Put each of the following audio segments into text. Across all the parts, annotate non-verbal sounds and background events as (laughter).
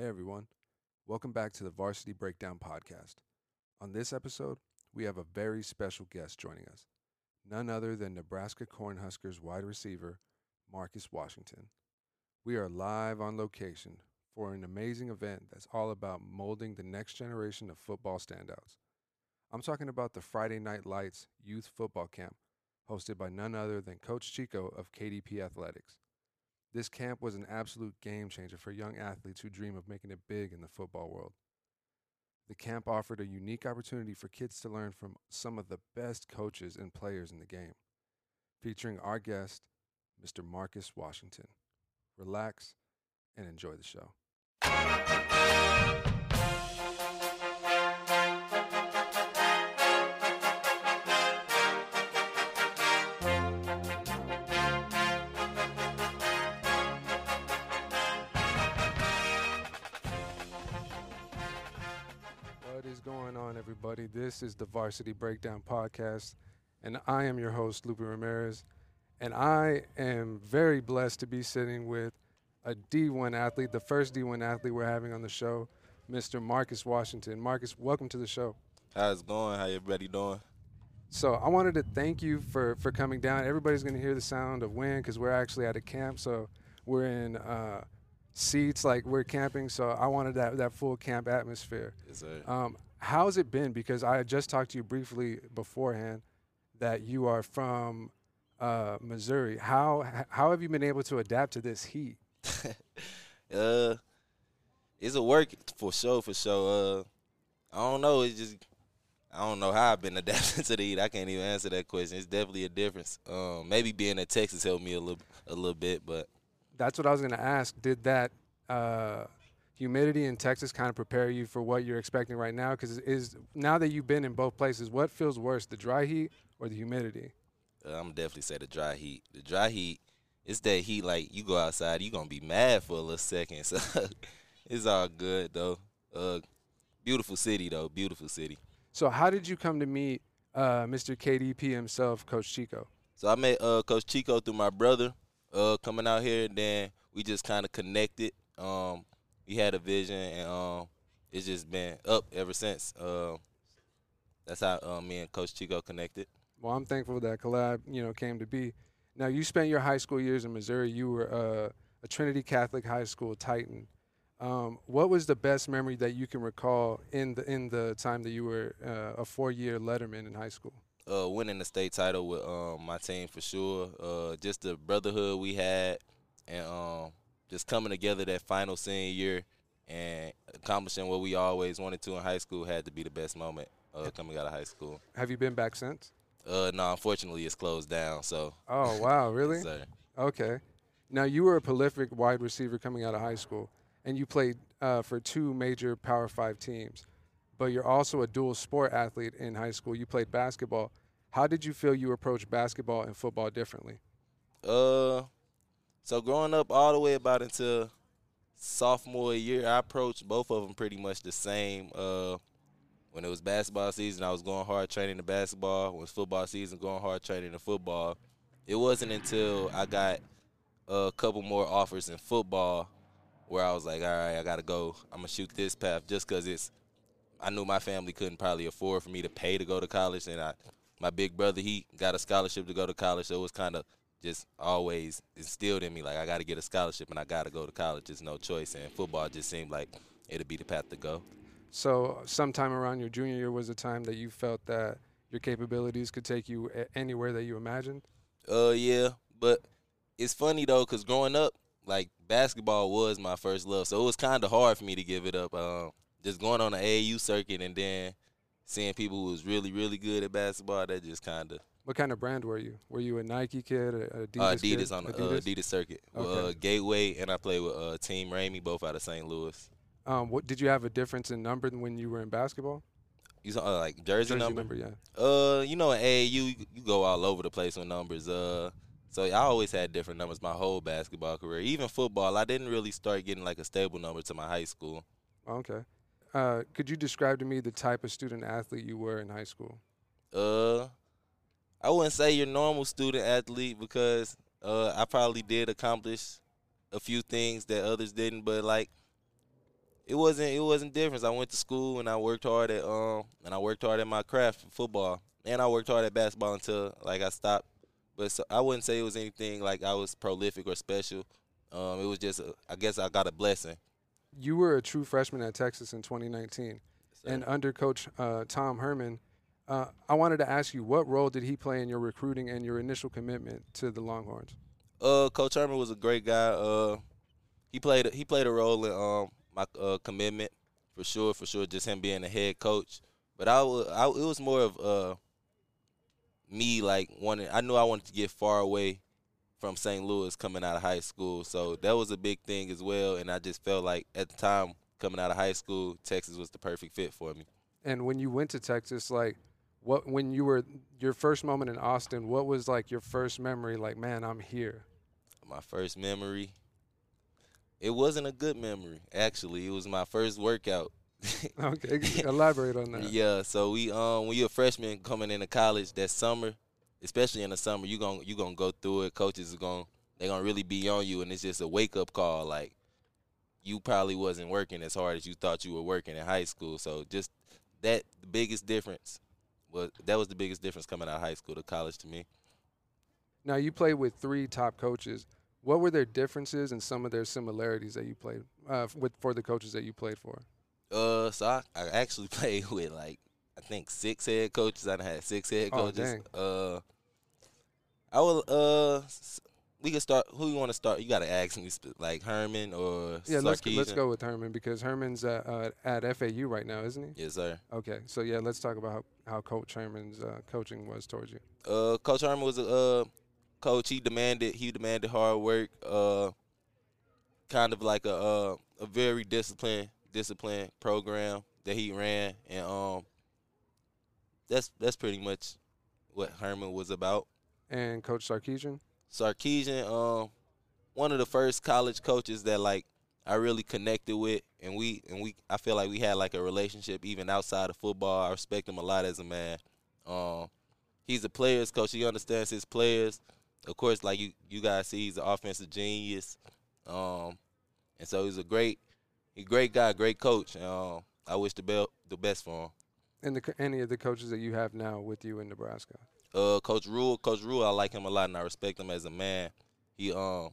Hey everyone, welcome back to the Varsity Breakdown podcast. On this episode, we have a very special guest joining us, none other than Nebraska Cornhuskers wide receiver Marcus Washington. We are live on location for an amazing event that's all about molding the next generation of football standouts. I'm talking about the Friday Night Lights Youth Football Camp, hosted by none other than Coach Chico of KDP Athletics. This camp was an absolute game changer for young athletes who dream of making it big in the football world. The camp offered a unique opportunity for kids to learn from some of the best coaches and players in the game, featuring our guest, Mr. Marcus Washington. Relax and enjoy the show. On, everybody? This is the Varsity Breakdown Podcast, and I am your host, Lupe Ramirez. And I am very blessed to be sitting with a D1 athlete, the first D1 athlete we're having on the show, Mr. Marcus Washington. Marcus, welcome to the show. How's it going? How everybody doing? So I wanted to thank you for for coming down. Everybody's going to hear the sound of wind because we're actually at a camp, so we're in uh, seats like we're camping. So I wanted that that full camp atmosphere. Yes, sir. Um, how's it been? Because I had just talked to you briefly beforehand that you are from uh, Missouri. How how have you been able to adapt to this heat? (laughs) uh, it's a work for sure, for sure. Uh, I don't know. It's just I don't know how I've been (laughs) adapting to the heat. I can't even answer that question. It's definitely a difference. Um, maybe being in Texas helped me a little, a little bit, but That's what I was going to ask. Did that uh, humidity in Texas kind of prepare you for what you're expecting right now? Because is now that you've been in both places, what feels worse, the dry heat or the humidity? uh, I'm definitely say the dry heat. The dry heat, it's that heat. Like you go outside, you're gonna be mad for a little second. (laughs) So it's all good though. Uh, beautiful city though. Beautiful city. So how did you come to meet uh, Mr. KDP himself, Coach Chico? So I met uh, Coach Chico through my brother uh, coming out here. Then we just kind of connected. Um, he had a vision, and um, it's just been up ever since. Uh, that's how uh, me and Coach Chico connected. Well, I'm thankful that collab, you know, came to be. Now, you spent your high school years in Missouri. You were uh, a Trinity Catholic High School Titan. Um, what was the best memory that you can recall in the in the time that you were uh, a four-year letterman in high school? Uh, winning the state title with um, my team for sure. Uh, just the brotherhood we had, and um, just coming together that final senior year and accomplishing what we always wanted to in high school had to be the best moment uh, coming out of high school. Have you been back since? Uh, no, unfortunately, it's closed down. So, Oh wow, (laughs) really? yes. Okay. Now you were a prolific wide receiver coming out of high school, and you played uh, for two major Power Five teams. But you're also a dual sport athlete in high school. You played basketball. How did you feel you approached basketball and football differently? Uh, so growing up all the way about into sophomore year, I approached both of them pretty much the same. Uh, when it was basketball season, I was going hard training the basketball. When it was football season, going hard training the football. It wasn't until I got a couple more offers in football where I was like, all right, I gotta go. I'm gonna shoot this path just because it's. I knew my family couldn't probably afford for me to pay to go to college, and I, my big brother, he got a scholarship to go to college, so it was kind of just always instilled in me like I got to get a scholarship and I got to go to college. There's no choice, and football just seemed like it'd be the path to go. So, sometime around your junior year was a time that you felt that your capabilities could take you anywhere that you imagined. Uh, yeah, but it's funny though, cause growing up, like basketball was my first love, so it was kind of hard for me to give it up. Um, just going on the AAU circuit and then seeing people who was really, really good at basketball, that just kind of What kind of brand were you? Were you a Nike kid, a Adidas, uh, kid? Adidas on the Uh, Adidas circuit, Okay. uh, Gateway, and I played with uh, Team Ramey, both out of St. Louis. Um, what did you have a difference in number when you were in basketball? You saw uh, like jersey, number? yeah. Uh, you know, in AAU, you, you go all over the place with numbers. Uh, so I always had different numbers my whole basketball career. Even football, I didn't really start getting like a stable number to my high school. Okay. Uh, could you describe to me the type of student athlete you were in high school? Uh, I wouldn't say your normal student athlete because uh, I probably did accomplish a few things that others didn't, but like it wasn't it wasn't different. I went to school and I worked hard at um and I worked hard at my craft football and I worked hard at basketball until like I stopped. But so, I wouldn't say it was anything like I was prolific or special. Um, it was just a, I guess I got a blessing. You were a true freshman at Texas in 2019, So, and under Coach uh, Tom Herman. Uh, I wanted to ask you, what role did he play in your recruiting and your initial commitment to the Longhorns? uh, Coach Herman was a great guy. Uh, he played a- he played a role in um my uh, commitment for sure, for sure. Just him being the head coach, but I, I it was more of uh me like wanting. I knew I wanted to get far away from St. Louis coming out of high school, so that was a big thing as well. And I just felt like at the time coming out of high school, Texas was the perfect fit for me. And when you went to Texas, like, what when you were your first moment in Austin, what was like your first memory? Like, man, I'm here. My first memory. It wasn't a good memory, actually. It was my first workout. (laughs) Okay, elaborate on that. Yeah, so we um when you're a freshman coming into college that summer, especially in the summer, you gon' you gonna go through it. Coaches are gonna they gonna really be on you, and it's just a wake up call. Like you probably wasn't working as hard as you thought you were working in high school. So just that the biggest difference was that was the biggest difference coming out of high school to college to me. Now you played with three top coaches. What were their differences and some of their similarities that you played uh, with for the coaches that you played for? Uh, so I, I actually (laughs) played with like I think six head coaches. I had six head Oh, coaches. dang. Uh, I will. Uh, we can start. Who you want to start? You got to ask me, like Herman or Yeah, let's let's go with Herman because Herman's uh, uh, at FAU right now, isn't he? Yes, sir. Okay, so yeah, let's talk about how, how Coach Herman's uh, coaching was towards you. Uh, Coach Herman was a uh, coach. He demanded. He demanded hard work. Uh, kind of like a uh, a very disciplined disciplined program that he ran, and um, that's that's pretty much what Herman was about. And Coach Sarkisian. Sarkisian, um, one of the first college coaches that like I really connected with, and we and we I feel like we had like a relationship even outside of football. I respect him a lot as a man. Um, he's a players coach. He understands his players. Of course, like you you guys see, he's an offensive genius. Um, and so he's a great, he great guy, great coach. Um, I wish the best the best for him. And the, any of the coaches that you have now with you in Nebraska. Uh, Coach Rhule, Coach Rhule, I like him a lot and I respect him as a man. He um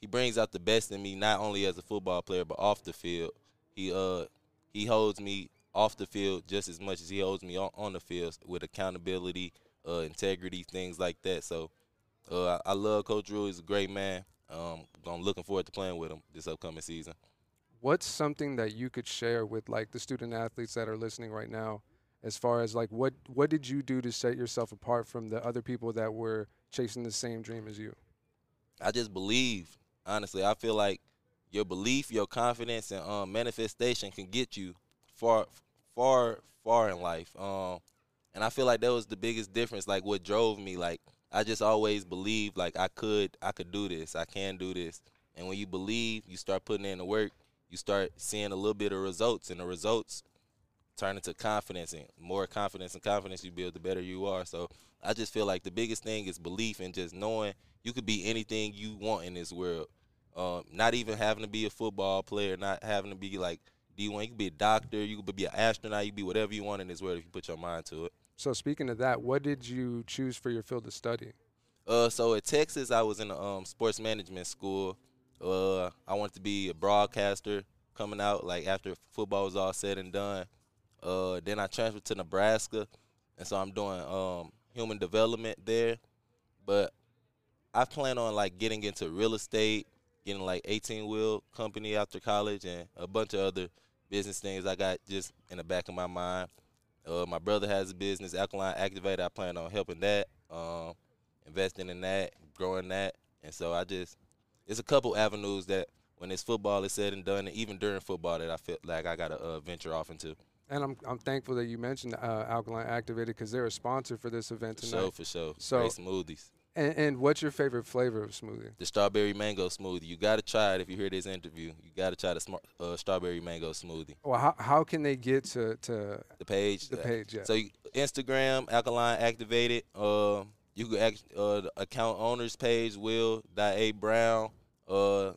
he brings out the best in me, not only as a football player but off the field. He uh he holds me off the field just as much as he holds me on, on the field with accountability, uh, integrity, things like that. So uh, I, I love Coach Rhule. He's a great man. Um, I'm looking forward to playing with him this upcoming season. What's something that you could share with like the student athletes that are listening right now, as far as like what what did you do to set yourself apart from the other people that were chasing the same dream as you? I just believe. Honestly, I feel like your belief, your confidence, and um, manifestation can get you far, far, far in life. Um, and I feel like that was the biggest difference. Like what drove me. Like I just always believed like I could, I could do this. I can do this. And when you believe, you start putting in the work. You start seeing a little bit of results, and the results turn into confidence. And more confidence and confidence you build, the better you are. So I just feel like the biggest thing is belief and just knowing you could be anything you want in this world. Um, not even having to be a football player, not having to be like D1. You could be a doctor, you could be an astronaut, you could be whatever you want in this world if you put your mind to it. So speaking of that, what did you choose for your field of study? Uh, so at Texas, I was in a um, sports management school. Uh, I wanted to be a broadcaster coming out like after football was all said and done. Uh, then I transferred to Nebraska, and so I'm doing um, human development there. But I plan on like getting into real estate, getting like 18 wheel company after college, and a bunch of other business things I got just in the back of my mind. Uh, my brother has a business, Alkaline Activator. I plan on helping that, um, investing in that, growing that, and so I just it's a couple avenues that when it's football is said and done, and even during football that I feel like I got to uh, venture off into. And I'm I'm thankful that you mentioned uh, Alkaline Activated because they're a sponsor for this event tonight. sure, for sure. So- Great smoothies. And, and what's your favorite flavor of smoothie? The strawberry mango smoothie. You got to try it if you hear this interview. You got to try the smart, uh, strawberry mango smoothie. Well, how, how can they get to, to The page. the page? Yeah. So you, Instagram, Alkaline Activated. Uh, you can act, uh, the account owners page, Will A Brown. Uh,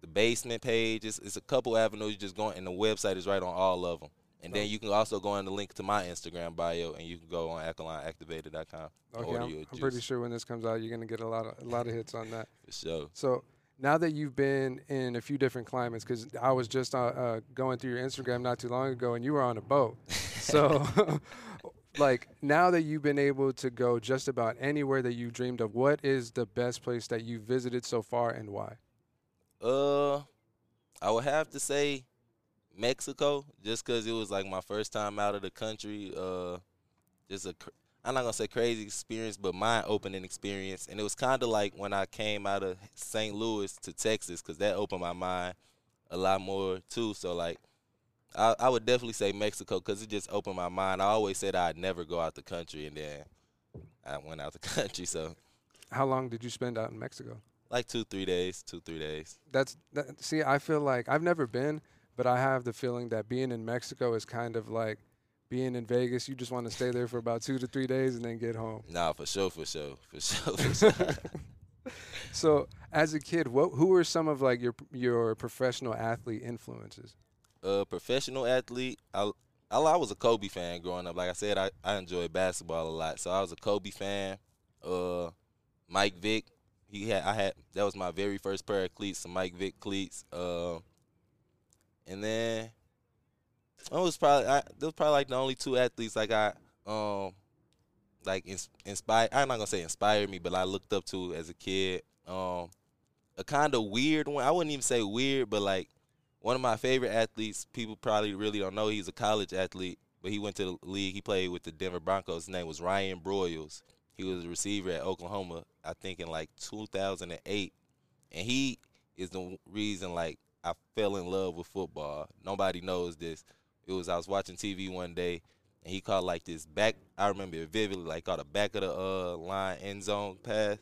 the basement page. It's, it's a couple avenues. You just go and the website is right on all of them. And then you can also go on the link to my Instagram bio, and you can go on alkalineactivated.com. Okay, I'm, I'm pretty sure when this comes out, you're gonna get a lot of a lot of hits on that. For sure. So now that you've been in a few different climates, because I was just uh, uh, going through your Instagram not too long ago, and you were on a boat. (laughs) so, (laughs) like now that you've been able to go just about anywhere that you dreamed of, what is the best place that you visited so far, and why? Uh, I would have to say Mexico, just because it was like my first time out of the country. Uh, just a, I'm not gonna say crazy experience, but mind opening experience. And it was kind of like when I came out of St. Louis to Texas, because that opened my mind a lot more too. So like, I, I would definitely say Mexico, because it just opened my mind. I always said I'd never go out the country, and then I went out the (laughs) country. So, how long did you spend out in Mexico? Like two, three days. Two, three days. That's that, see, I feel like I've never been but I have the feeling that being in Mexico is kind of like being in Vegas. You just want to stay there for about two to three days and then get home. Nah, for sure, for sure, for sure, for (laughs) sure. so, as a kid, what who were some of like your your professional athlete influences? Uh, professional athlete. I, I I was a Kobe fan growing up. Like I said, I I enjoyed basketball a lot, so I was a Kobe fan. Uh, Mike Vick. He had I had that was my very first pair of cleats, some Mike Vick cleats. Uh, and then I was probably I, those probably like the only two athletes like I um like ins- inspired. I'm not gonna say inspired me, but I looked up to as a kid. Um, a kind of weird one. I wouldn't even say weird, but like one of my favorite athletes. People probably really don't know. He's a college athlete, but he went to the league. He played with the Denver Broncos. His name was Ryan Broyles. He was a receiver at Oklahoma, I think in like 2008, and he is the reason like I fell in love with football. Nobody knows this. It was I was watching TV one day and he caught like this back. I remember it vividly, like caught a back of the uh, line end zone pass,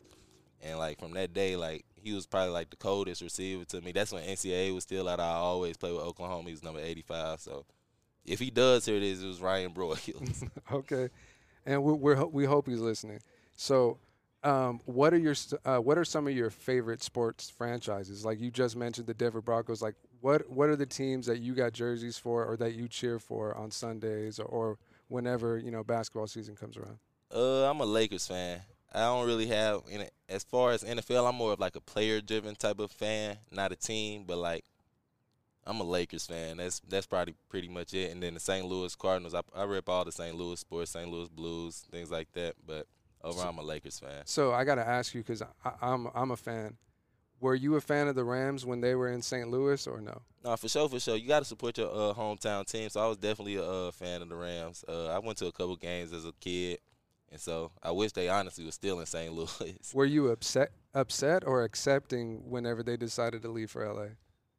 and like from that day, like he was probably like the coldest receiver to me. That's when NCAA was still out. I always play with Oklahoma. He was number 85. So if he does, here it is. It was Ryan Broyles. (laughs) okay, and we we hope he's listening. So um, what are your uh, what are some of your favorite sports franchises? Like you just mentioned the Denver Broncos. Like what what are the teams that you got jerseys for or that you cheer for on Sundays or, or whenever you know basketball season comes around? Uh, I'm a Lakers fan. I don't really have in as far as NFL. I'm more of like a player driven type of fan, not a team. But like, I'm a Lakers fan. That's that's probably pretty much it. And then the St. Louis Cardinals. I, I rep all the St. Louis sports, St. Louis Blues, things like that. But Overall, I'm a Lakers fan. So I got to ask you because I'm I'm a fan. Were you a fan of the Rams when they were in St. Louis or no? No, for sure, for sure. You got to support your uh, hometown team. So I was definitely a uh, fan of the Rams. Uh, I went to a couple games as a kid, and so I wish they honestly was still in St. (laughs) Louis. Were you upset, upset or accepting whenever they decided to leave for LA?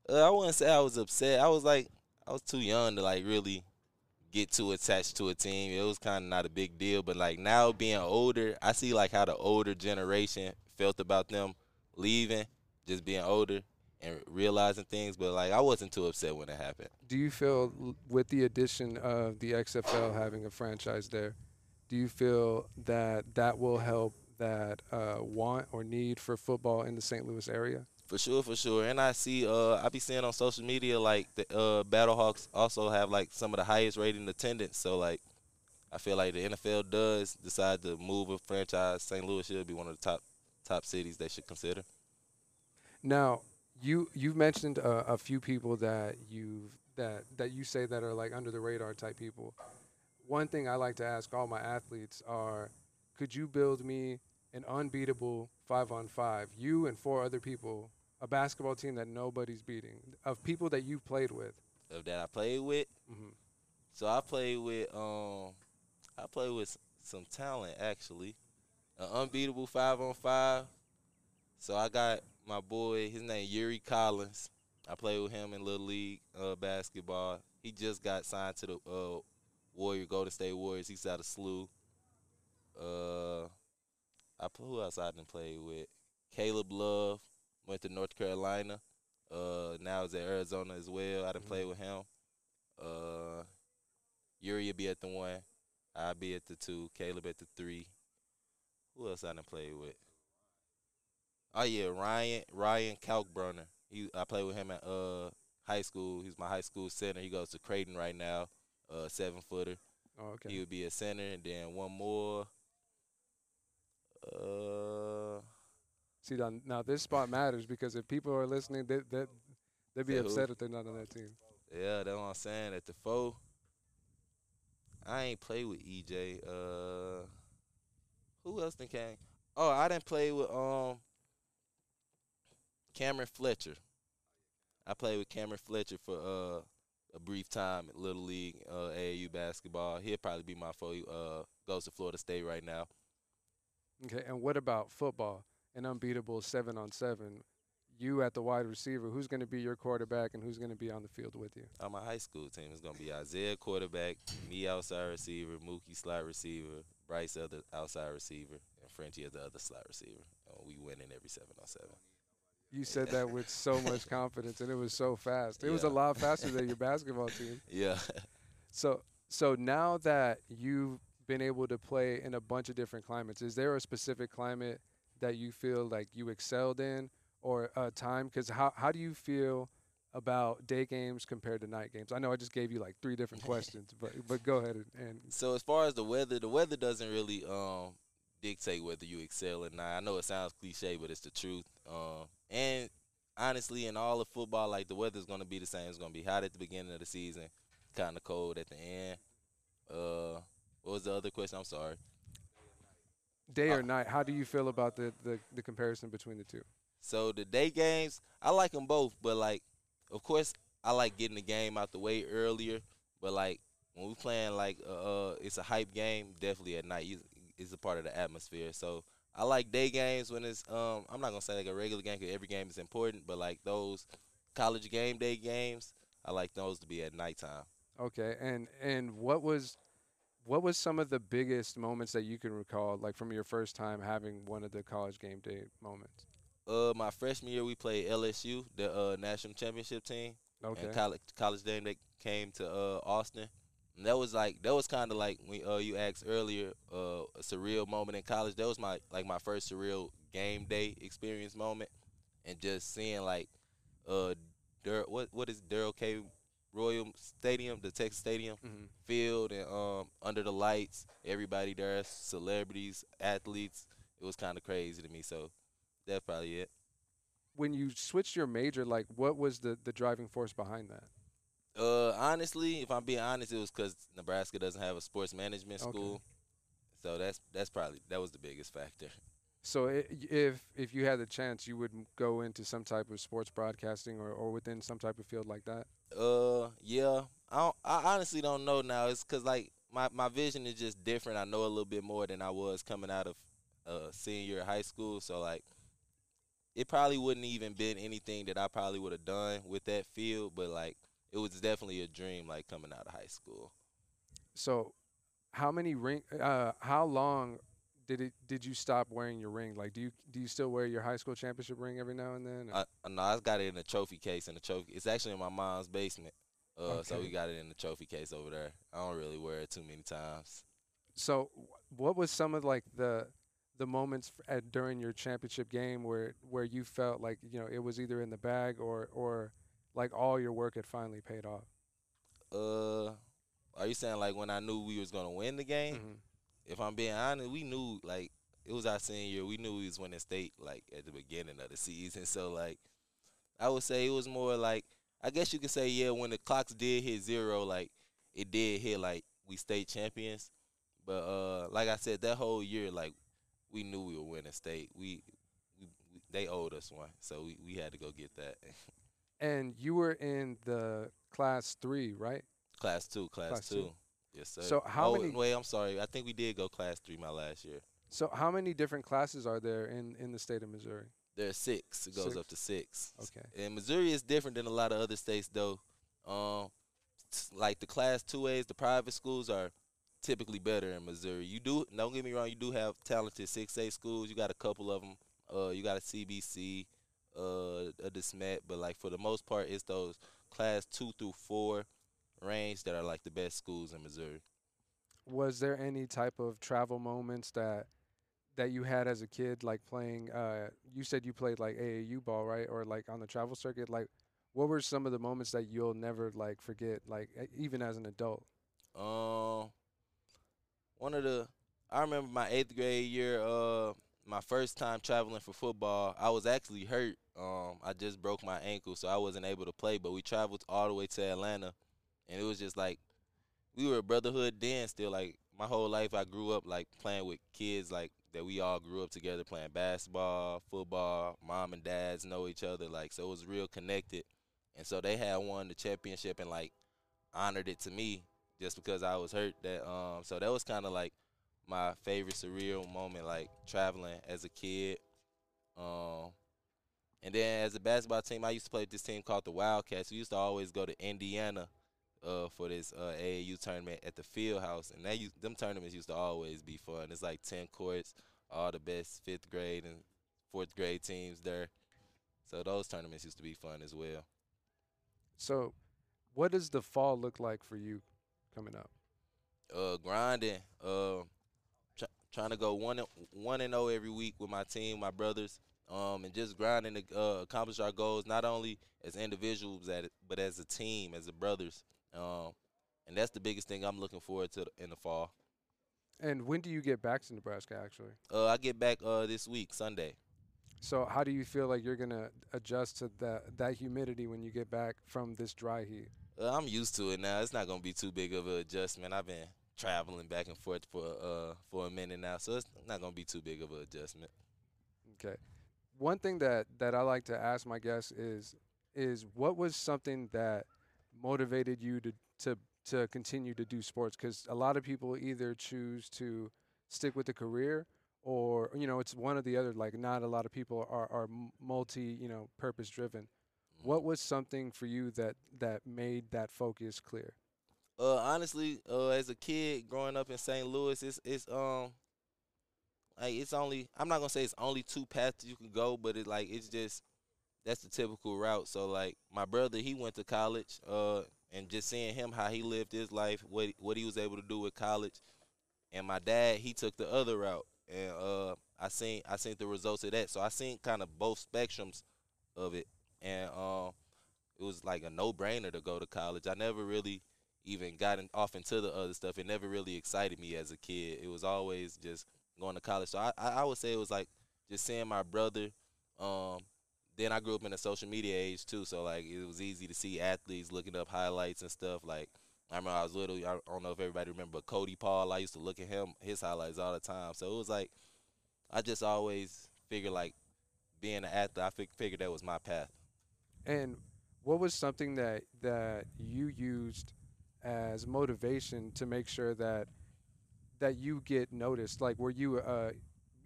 Uh, I wouldn't say I was upset. I was like, I was too young to like really get too attached to a team. It was kind of not a big deal, but like now being older, I see like how the older generation felt about them leaving, just being older and realizing things. But like I wasn't too upset when it happened. Do you feel with the addition of the XFL having a franchise there, do you feel that that will help that uh, want or need for football in the St. Louis area? For sure, for sure. And I see, uh, I be seeing on social media like the uh, Battlehawks also have like some of the highest rating attendance. So like, I feel like the NFL does decide to move a franchise. St. Louis should be one of the top top cities they should consider. Now, you you've mentioned a few people that you've that that you say that are like under the radar type people. One thing I like to ask all my athletes are, could you build me an unbeatable five on five, you and four other people, a basketball team that nobody's beating, of people that you've played with. Of that I played with. Mm-hmm. So I played with um, I played with some talent actually, an unbeatable five on five. So I got my boy, his name Yuri Collins. I played with him in little league uh, basketball. He just got signed to the uh, Warrior Golden State Warriors. He's out of SLU. Uh, I who else I didn't play with? Caleb Love went to North Carolina. Uh, now is at Arizona as well. I didn't mm-hmm. play with him. Uh, Yuri will be at the one. I'll be at the two. Caleb at the three. Who else I didn't play with? Oh yeah, Ryan Ryan Kalkbrenner. He I played with him at uh high school. He's my high school center. He goes to Creighton right now, uh seven footer. Oh, okay. He would be a center, and then one more. Uh, See, now, now this spot matters because if people are listening, they, they, they'd be upset if they're not on that team. yeah, that's what I'm saying. At the four, I ain't play with EJ. Uh, who else done came? Oh, I didn't play with um Cameron Fletcher. I played with Cameron Fletcher for uh a brief time at Little League, uh, AAU basketball. He'll probably be my foe. Uh, goes to Florida State right now. Okay, and what about football? An unbeatable seven on seven. You at the wide receiver, who's going to be your quarterback and who's going to be on the field with you? On my high school team, it's gonna be Isaiah quarterback, me outside receiver, Mookie slot receiver, Bryce other outside receiver, and Frenchie as the other slot receiver. And we in every seven on seven. You said that with so (laughs) much confidence, and it was so fast. It was a lot faster than your (laughs) basketball team. Yeah. So, so now that you've been able to play in a bunch of different climates, is there a specific climate that you feel like you excelled in, or a time? Because how how do you feel about day games compared to night games? I know I just gave you like three different (laughs) questions, but but go ahead and, and So as far as the weather, the weather doesn't really um dictate whether you excel or not. I know it sounds cliche, but it's the truth. Um, and honestly, in all of football, like the weather's gonna be the same. It's gonna be hot at the beginning of the season, kind of cold at the end. Uh, what was the other question? I'm sorry. Day Uh, or night? How do you feel about the, the the comparison between the two? So the day games, I like them both, but like, of course, I like getting the game out the way earlier. But like when we playing like uh, uh it's a hype game, definitely at night. It's a part of the atmosphere. So I like day games when it's um I'm not gonna say like a regular game because every game is important, but like those college game day games, I like those to be at nighttime. Okay, and and what was what was some of the biggest moments that you can recall, like from your first time having one of the college game day moments? Uh, my freshman year we played LSU, the uh national championship team. Okay. and college college game that came to uh, Austin. And that was like that was kind of like when uh, you asked earlier uh, a surreal moment in college. That was my like my first surreal game day experience moment, and just seeing like uh Dur- what what is Darrell K. Royal Stadium, the Texas Stadium hmm field, and um under the lights, everybody there, celebrities, athletes. It was kind of crazy to me. So that's probably it. When you switched your major, like what was the the driving force behind that? Uh, honestly, if I'm being honest, it was because Nebraska doesn't have a sports management Okay. school, so that's that's probably that was the biggest factor. So i if if you had the chance, you would go into some type of sports broadcasting or, or within some type of field like that. Uh, yeah, I don't, I honestly don't know now. It's because like my my vision is just different. I know a little bit more than I was coming out of uh senior high school. So like, it probably wouldn't even been anything that I probably would have done with that field. But like, it was definitely a dream. Like coming out of high school. So, how many ring? Uh, how long did it? Did you stop wearing your ring? Like, do you do you still wear your high school championship ring every now and then? I, I know I got it in a trophy case in the trophy. It's actually in my mom's basement. Uh, so we got it in the trophy case over there. I don't really wear it too many times. So, what was some of like the the moments at, during your championship game where where you felt like you know it was either in the bag or or like all your work had finally paid off? Uh, are you saying like when I knew we was gonna win the game? Mhm. If I'm being honest, we knew like it was our senior year. We knew we was winning state like at the beginning of the season. So like, I would say it was more like I guess you could say yeah when the clocks did hit zero, like it did hit like we state champions. But uh, like I said, that whole year like we knew we were winning state. We, we, we they owed us one, so we, we had to go get that. And you were in the class three, right? class two, class, Class two. two. Yes, sir. So how oh, many- Wait, I'm sorry. I think we did go class three my last year. So, how many different classes are there in in the state of Missouri? There's six. It goes Six. up to six. Okay. And Missouri is different than a lot of other states, though. Um, like the class two A's, the private schools are typically better in Missouri. You do don't get me wrong. You do have talented six A schools. You got a couple of them. Uh, you got a CBC, uh, a DeSmet, but like for the most part, it's those class two through four range that are like the best schools in Missouri. Was there any type of travel moments that that you had as a kid, like playing? Uh, you said you played like AAU ball, right, or like on the travel circuit. Like, what were some of the moments that you'll never like forget, like even as an adult? Um, one of the I remember my eighth grade year. Uh, my first time traveling for football. I was actually hurt. Um, I just broke my ankle, so I wasn't able to play. But we traveled all the way to Atlanta, and it was just like we were a brotherhood then. Still, like my whole life, I grew up like playing with kids like that. We all grew up together playing basketball, football. Mom and dads know each other, like so it was real connected. And so they had won the championship and like honored it to me just because I was hurt. That um, so that was kind of like my favorite surreal moment, like traveling as a kid. Um, and then as a basketball team, I used to play with this team called the Wildcats. We used to always go to Indiana uh, for this uh, AAU tournament at the field house, and that used, them tournaments used to always be fun. It's like ten courts, all the best fifth grade and fourth grade teams there. So those tournaments used to be fun as well. So, what does the fall look like for you coming up? Uh, grinding. Uh, try, trying to go one and one and zero every week with my team, my brothers, um, and just grinding to uh, accomplish our goals, not only as individuals, at it, but as a team, as a brothers. Um, and that's the biggest thing I'm looking forward to in the fall. And when do you get back to Nebraska? Actually, Uh, I get back uh this week, Sunday. so how do you feel like you're gonna adjust to that that humidity when you get back from this dry heat? Uh, I'm used to it now. It's not gonna be too big of an adjustment. I've been traveling back and forth for uh for a minute now, so it's not gonna be too big of an adjustment. Okay. One thing that that I like to ask my guests is is what was something that motivated you to to to continue to do sports cuz a lot of people either choose to stick with a career or you know it's one or the other like not a lot of people are are multi, you know, purpose driven. What was something for you that that made that focus clear? Uh, honestly, uh, as a kid growing up in St. Louis, it's it's um, like it's only I'm not gonna say it's only two paths you can go, but it like it's just that's the typical route. So like my brother, he went to college, uh, and just seeing him how he lived his life, what what he was able to do with college, and my dad, he took the other route, and uh, I seen I seen the results of that. So I seen kind of both spectrums of it, and um, it was like a no brainer to go to college. I never really even gotten off into the other stuff. It never really excited me as a kid. It was always just going to college. So I, I, I would say it was like just seeing my brother. Um, then I grew up in a social media age too, so like it was easy to see athletes looking up highlights and stuff. Like I remember I was little. I don't know if everybody remember but Cody Paul. I used to look at him his highlights all the time. So it was like I just always figured like being an athlete. I fig- figured that was my path. And what was something that that you used as motivation to make sure that that you get noticed? Like, were you uh,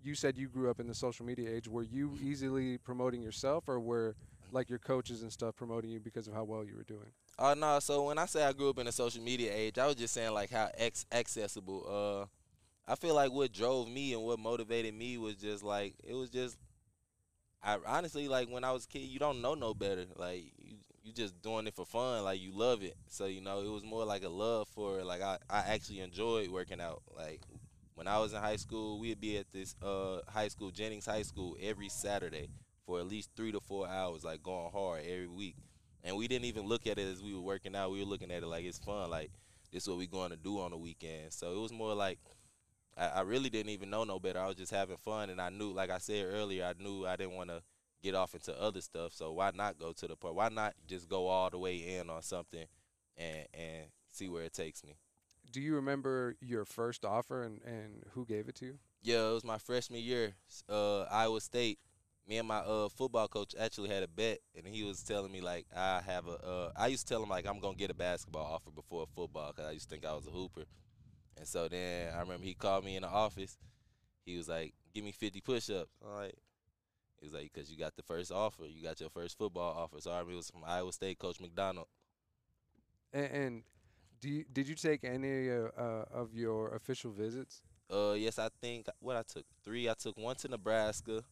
you said you grew up in the social media age. Were you easily promoting yourself, or were like your coaches and stuff promoting you because of how well you were doing? Oh no! So when I say I grew up in the social media age, I was just saying like how ex- accessible. Uh, I feel like what drove me and what motivated me was just like it was just. I honestly like when I was a kid, you don't know no better. Like you, you just doing it for fun. Like you love it. So you know, it was more like a love for it. Like I, I actually enjoyed working out. Like when I was in high school, we'd be at this uh high school, Jennings High School, every Saturday for at least three to four hours, like going hard every week. And we didn't even look at it as we were working out. We were looking at it like it's fun. Like this is what we're going to do on the weekend. So it was more like I, I really didn't even know no better. I was just having fun, and I knew, like I said earlier, I knew I didn't want to get off into other stuff. So why not go to the part? Why not just go all the way in on something and and see where it takes me? Do you remember your first offer and, and who gave it to you? Yeah, it was my freshman year, uh, Iowa State. Me and my uh, football coach actually had a bet, and he was telling me like I have a. Uh, I used to tell him like I'm gonna get a basketball offer before football because I used to think I was a hooper. And so then I remember he called me in the office. He was like, "Give me 50 push-ups." I'm like, he was like, "Cause you got the first offer, you got your first football offer." So I remember it was from Iowa State coach McDonald. And, and do you, did you take any uh, uh, of your official visits? Uh, yes, I think what I took three. I took one to Nebraska,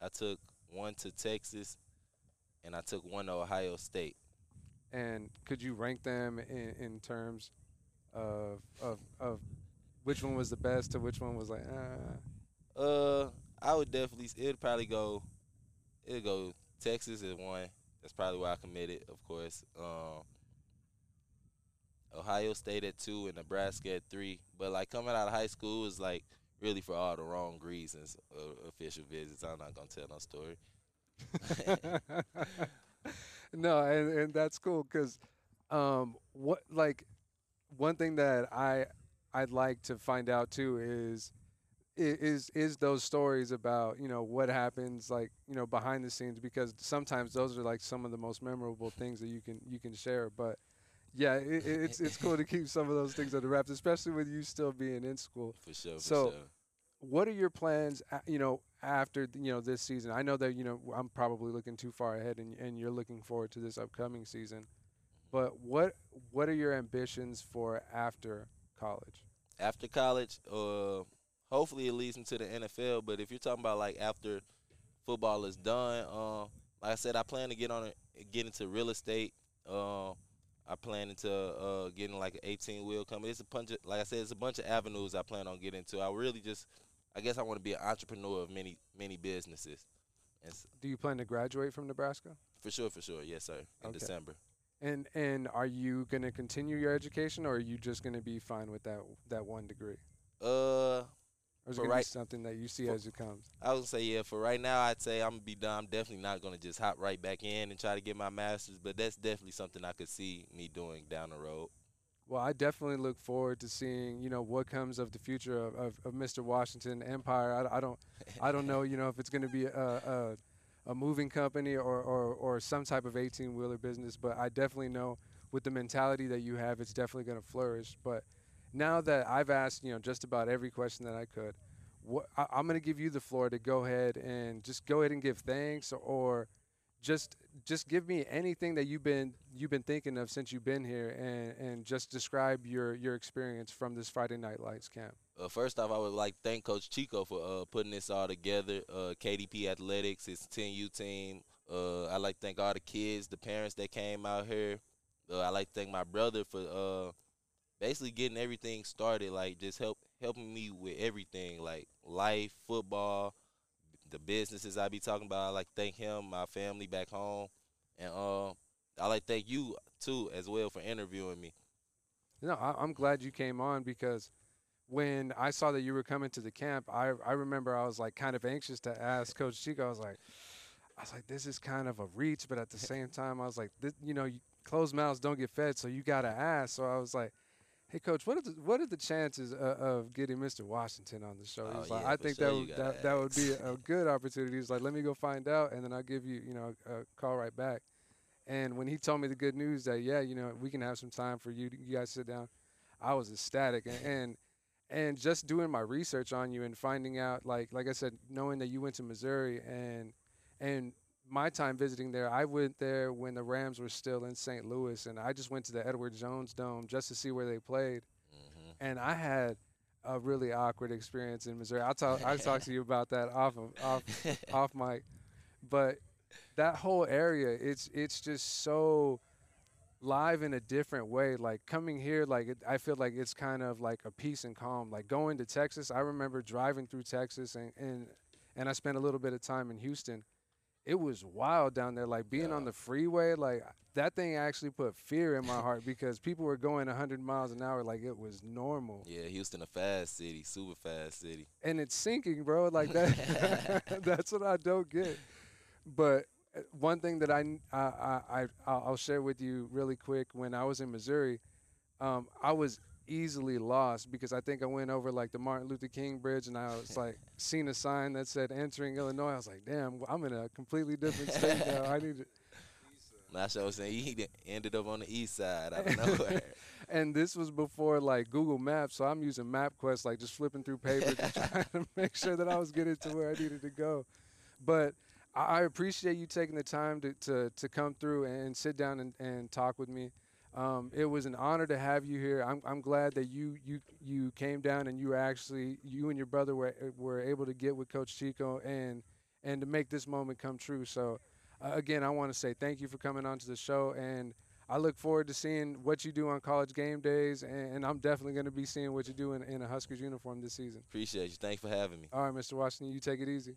I took one to Texas, and I took one to Ohio State. And could you rank them in, in terms of, of of which one was the best to which one was like, uh, Uh, I would definitely. It'd probably go. It'd go Texas is one. That's probably where I committed, of course. Um, Ohio State at two and Nebraska at three. But like coming out of high school is like really for all the wrong reasons. Uh, official visits. I'm not gonna tell no story. (laughs) no, and, and that's cool because um, what like one thing that I I'd like to find out too is is is those stories about you know what happens like you know behind the scenes because sometimes those are like some of the most memorable things that you can you can share but yeah it, it's it's cool to keep some of those things under wraps especially with you still being in school for sure for so sure. what are your plans you know after you know this season i know that you know i'm probably looking too far ahead and, and you're looking forward to this upcoming season but what what are your ambitions for after college after college uh hopefully it leads into the NFL. But if you're talking about like after football is done, uh, like I said, I plan to get on it, get into real estate. Uh, I plan into uh, getting like an 18 wheel company. It's a bunch of, like I said, it's a bunch of avenues I plan on getting into. I really just, I guess I want to be an entrepreneur of many many businesses. And Do you plan to graduate from Nebraska? For sure, for sure, yes, sir. In okay. December. And and are you going to continue your education, or are you just going to be fine with that that one degree? Uh, or is it right, something that you see for, as it comes? I would say yeah. For right now, I'd say I'm gonna be done. I'm definitely not gonna just hop right back in and try to get my master's, but that's definitely something I could see me doing down the road. Well, I definitely look forward to seeing you know what comes of the future of, of, of Mr. Washington Empire. I, I, don't I don't know you know if it's going to be a, a, a moving company or, or or some type of 18 wheeler business, but I definitely know with the mentality that you have, it's definitely going to flourish. But now that I've asked, you know, just about every question that I could, what, I, am going to give you the floor to go ahead and just go ahead and give thanks, or just just give me anything that you've been you've been thinking of since you've been here, and and just describe your your experience from this Friday Night Lights camp. Uh, first off, I would like to thank Coach Chico for uh, putting this all together. Uh, KDP Athletics, his 10U team. Uh, I like to thank all the kids, the parents that came out here. Uh, I like to thank my brother for uh, basically getting everything started, like just help helping me with everything, like life, football, the businesses I be talking about. I like thank him, my family back home, and uh, I like thank you too as well for interviewing me. Know, I, I'm glad you came on because when I saw that you were coming to the camp, I I remember I was like kind of anxious to ask Coach Chico. I was like, I was like, this is kind of a reach, but at the (laughs) same time, I was like, this, you know, closed mouths don't get fed, so you gotta ask. So I was like, Hey, coach, what are the what are the chances uh, of getting Mr. Washington on the show? Oh, He's like, yeah, I think sure that would that, that would be a good opportunity. He's like, let me go find out, and then I'll give you you know a call right back. And when he told me the good news that yeah, you know, we can have some time for you, to, you guys sit down, I was ecstatic, and, (laughs) and and just doing my research on you and finding out like like I said, knowing that you went to Missouri and and my time visiting there, I went there when the Rams were still in St. Louis, and I just went to the Edward Jones Dome just to see where they played. Mm-hmm. And I had a really awkward experience in Missouri. I'll talk. I'll talk to you about that off of off (laughs) off mic. But that whole area, it's it's just so live in a different way. Like coming here, like it, I feel like it's kind of like a peace and calm. Like going to Texas, I remember driving through Texas and and and I spent a little bit of time in Houston it was wild down there. Like being yeah. on the freeway, like that thing actually put fear in my heart because people were going 100 miles an hour like it was normal. Yeah, Houston a fast city, super fast city. And it's sinking, bro. Like that. (laughs) (laughs) that's what I don't get. But uh, one thing that I I I I'll share with you really quick. When I was in Missouri, um, I was easily lost because I think I went over like the Martin Luther King Bridge and I was like (laughs) seen a sign that said entering Illinois. I was like, damn, I'm in a completely different state now. I need to. (laughs) That's what I was saying. He ended up on the east side out of nowhere. (laughs) and this was before like Google Maps, so I'm using MapQuest, like just flipping through papers and trying to make sure that I was getting to where I needed to go. But I appreciate you taking the time to, to, to come through and sit down and, and talk with me. Um, it was an honor to have you here. I'm, I'm glad that you you you came down and you were actually you and your brother were were able to get with Coach Chico and and to make this moment come true. So uh, again, I want to say thank you for coming onto the show, and I look forward to seeing what you do on college game days, and, and I'm definitely going to be seeing what you do in, in a Huskers uniform this season. Appreciate you. Thanks for having me. All right, Mr. Washington, you take it easy.